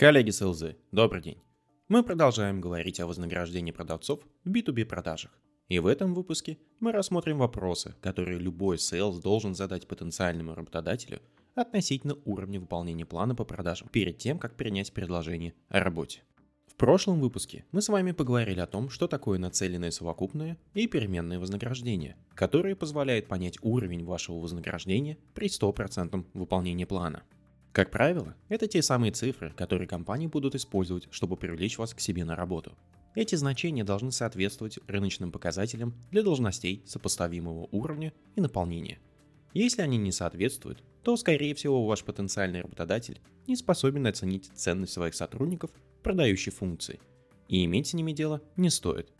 Коллеги с ЛЗ, добрый день. Мы продолжаем говорить о вознаграждении продавцов в B2B продажах. И в этом выпуске мы рассмотрим вопросы, которые любой sales должен задать потенциальному работодателю относительно уровня выполнения плана по продажам перед тем, как принять предложение о работе. В прошлом выпуске мы с вами поговорили о том, что такое нацеленное совокупное и переменное вознаграждение, которые позволяют понять уровень вашего вознаграждения при 100% выполнении плана. Как правило, это те самые цифры, которые компании будут использовать, чтобы привлечь вас к себе на работу. Эти значения должны соответствовать рыночным показателям для должностей сопоставимого уровня и наполнения. Если они не соответствуют, то, скорее всего, ваш потенциальный работодатель не способен оценить ценность своих сотрудников продающей функции, и иметь с ними дело не стоит.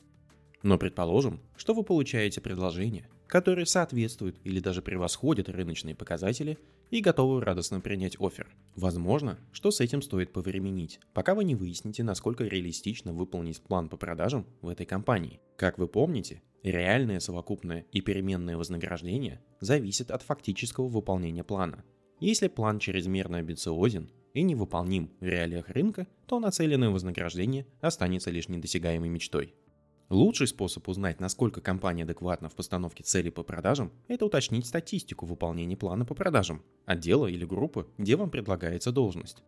Но предположим, что вы получаете предложение, которое соответствует или даже превосходит рыночные показатели и готовы радостно принять офер. Возможно, что с этим стоит повременить, пока вы не выясните, насколько реалистично выполнить план по продажам в этой компании. Как вы помните, реальное совокупное и переменное вознаграждение зависит от фактического выполнения плана. Если план чрезмерно амбициозен, и невыполним в реалиях рынка, то нацеленное вознаграждение останется лишь недосягаемой мечтой. Лучший способ узнать, насколько компания адекватна в постановке целей по продажам, это уточнить статистику выполнения плана по продажам, отдела или группы, где вам предлагается должность.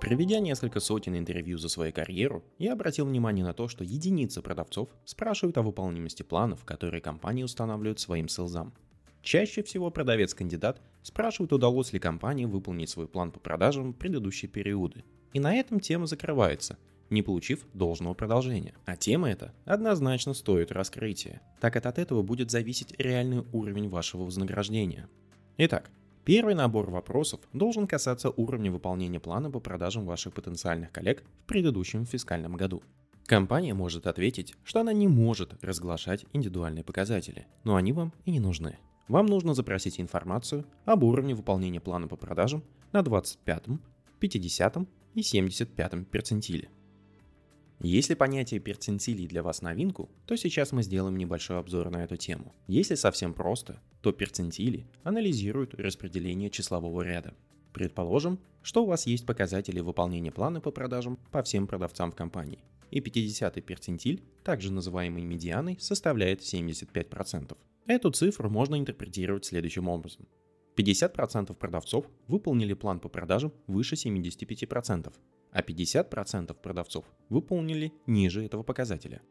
Проведя несколько сотен интервью за свою карьеру, я обратил внимание на то, что единицы продавцов спрашивают о выполнимости планов, которые компании устанавливают своим селзам. Чаще всего продавец-кандидат спрашивает, удалось ли компании выполнить свой план по продажам в предыдущие периоды. И на этом тема закрывается, не получив должного продолжения. А тема эта однозначно стоит раскрытия, так как от этого будет зависеть реальный уровень вашего вознаграждения. Итак, Первый набор вопросов должен касаться уровня выполнения плана по продажам ваших потенциальных коллег в предыдущем фискальном году. Компания может ответить, что она не может разглашать индивидуальные показатели, но они вам и не нужны вам нужно запросить информацию об уровне выполнения плана по продажам на 25, 50 и 75 перцентиле. Если понятие перцентилей для вас новинку, то сейчас мы сделаем небольшой обзор на эту тему. Если совсем просто, то перцентили анализируют распределение числового ряда. Предположим, что у вас есть показатели выполнения плана по продажам по всем продавцам в компании, и 50 перцентиль, также называемый медианой, составляет 75%. Эту цифру можно интерпретировать следующим образом. 50% продавцов выполнили план по продажам выше 75%, а 50% продавцов выполнили ниже этого показателя.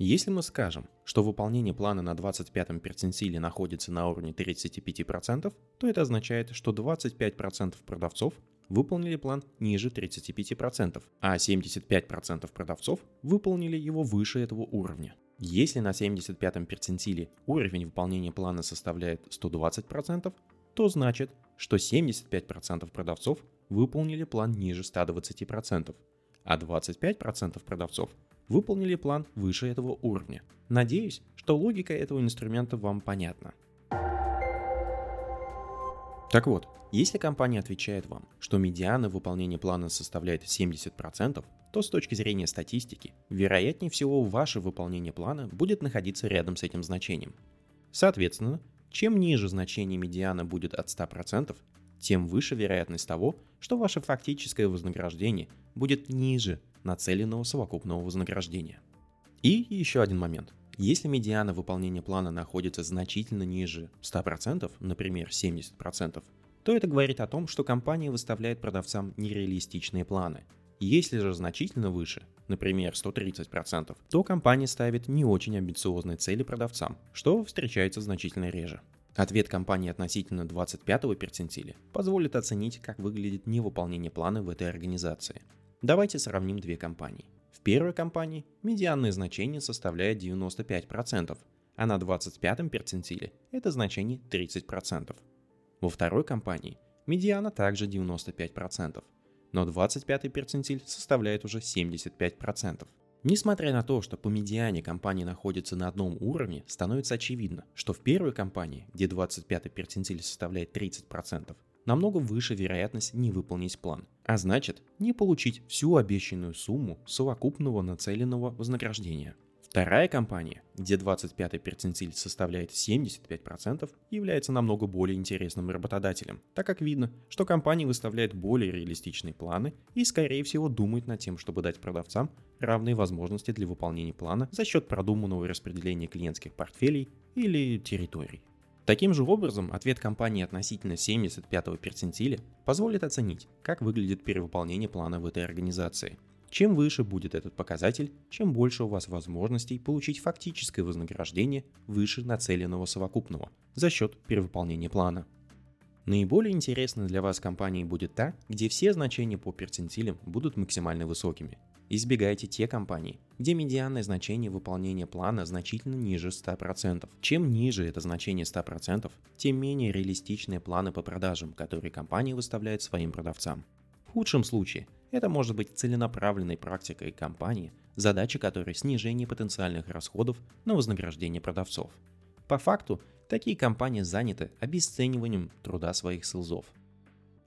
Если мы скажем, что выполнение плана на 25-м перцентиле находится на уровне 35%, то это означает, что 25% продавцов выполнили план ниже 35%, а 75% продавцов выполнили его выше этого уровня. Если на 75-м перцентиле уровень выполнения плана составляет 120%, то значит, что 75% продавцов выполнили план ниже 120%, а 25% продавцов выполнили план выше этого уровня. Надеюсь, что логика этого инструмента вам понятна. Так вот, если компания отвечает вам, что медиана выполнения плана составляет 70%, то с точки зрения статистики, вероятнее всего ваше выполнение плана будет находиться рядом с этим значением. Соответственно, чем ниже значение медиана будет от 100%, тем выше вероятность того, что ваше фактическое вознаграждение будет ниже нацеленного совокупного вознаграждения. И еще один момент. Если медиана выполнения плана находится значительно ниже 100%, например 70%, то это говорит о том, что компания выставляет продавцам нереалистичные планы. Если же значительно выше, например 130%, то компания ставит не очень амбициозные цели продавцам, что встречается значительно реже. Ответ компании относительно 25-го перцентиля позволит оценить, как выглядит невыполнение плана в этой организации. Давайте сравним две компании. В первой компании медианное значение составляет 95%, а на 25-м перцентиле это значение 30%. Во второй компании медиана также 95%, но 25-й перцентиль составляет уже 75%. Несмотря на то, что по медиане компании находятся на одном уровне, становится очевидно, что в первой компании, где 25-й перцентиль составляет 30%, намного выше вероятность не выполнить план, а значит не получить всю обещанную сумму совокупного нацеленного вознаграждения. Вторая компания, где 25-й перцентиль составляет 75%, является намного более интересным работодателем, так как видно, что компания выставляет более реалистичные планы и, скорее всего, думает над тем, чтобы дать продавцам равные возможности для выполнения плана за счет продуманного распределения клиентских портфелей или территорий. Таким же образом, ответ компании относительно 75-го перцентиля позволит оценить, как выглядит перевыполнение плана в этой организации – чем выше будет этот показатель, чем больше у вас возможностей получить фактическое вознаграждение выше нацеленного совокупного за счет перевыполнения плана. Наиболее интересной для вас компанией будет та, где все значения по перцентилям будут максимально высокими. Избегайте те компании, где медианное значение выполнения плана значительно ниже 100%. Чем ниже это значение 100%, тем менее реалистичные планы по продажам, которые компания выставляет своим продавцам. В худшем случае это может быть целенаправленной практикой компании, задача которой снижение потенциальных расходов на вознаграждение продавцов. По факту, такие компании заняты обесцениванием труда своих селзов.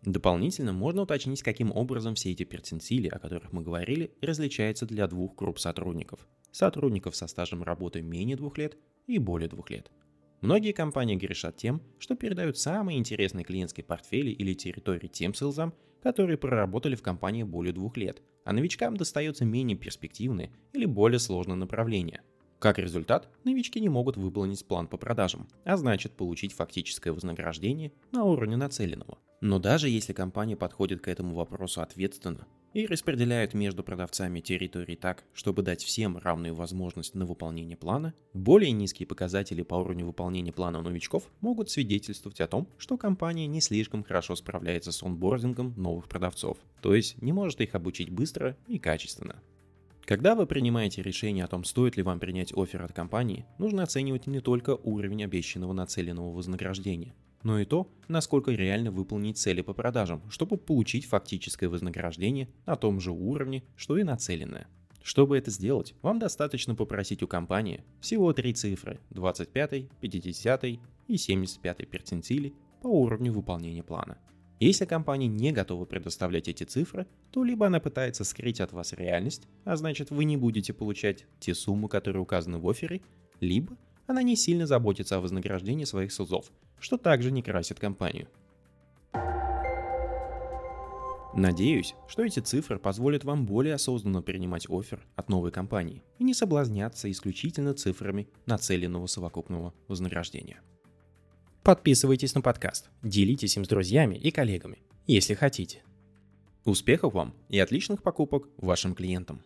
Дополнительно можно уточнить, каким образом все эти перцентили, о которых мы говорили, различаются для двух групп сотрудников. Сотрудников со стажем работы менее двух лет и более двух лет. Многие компании грешат тем, что передают самые интересные клиентские портфели или территории тем селзам, которые проработали в компании более двух лет, а новичкам достается менее перспективное или более сложное направление. Как результат, новички не могут выполнить план по продажам, а значит получить фактическое вознаграждение на уровне нацеленного. Но даже если компания подходит к этому вопросу ответственно, и распределяют между продавцами территории так, чтобы дать всем равную возможность на выполнение плана, более низкие показатели по уровню выполнения плана у новичков могут свидетельствовать о том, что компания не слишком хорошо справляется с онбордингом новых продавцов, то есть не может их обучить быстро и качественно. Когда вы принимаете решение о том, стоит ли вам принять офер от компании, нужно оценивать не только уровень обещанного нацеленного вознаграждения, но и то, насколько реально выполнить цели по продажам, чтобы получить фактическое вознаграждение на том же уровне, что и нацеленное. Чтобы это сделать, вам достаточно попросить у компании всего три цифры 25, 50 и 75 перцентили по уровню выполнения плана. Если компания не готова предоставлять эти цифры, то либо она пытается скрыть от вас реальность, а значит вы не будете получать те суммы, которые указаны в офере, либо она не сильно заботится о вознаграждении своих СУЗов, что также не красит компанию. Надеюсь, что эти цифры позволят вам более осознанно принимать офер от новой компании и не соблазняться исключительно цифрами нацеленного совокупного вознаграждения. Подписывайтесь на подкаст, делитесь им с друзьями и коллегами, если хотите. Успехов вам и отличных покупок вашим клиентам!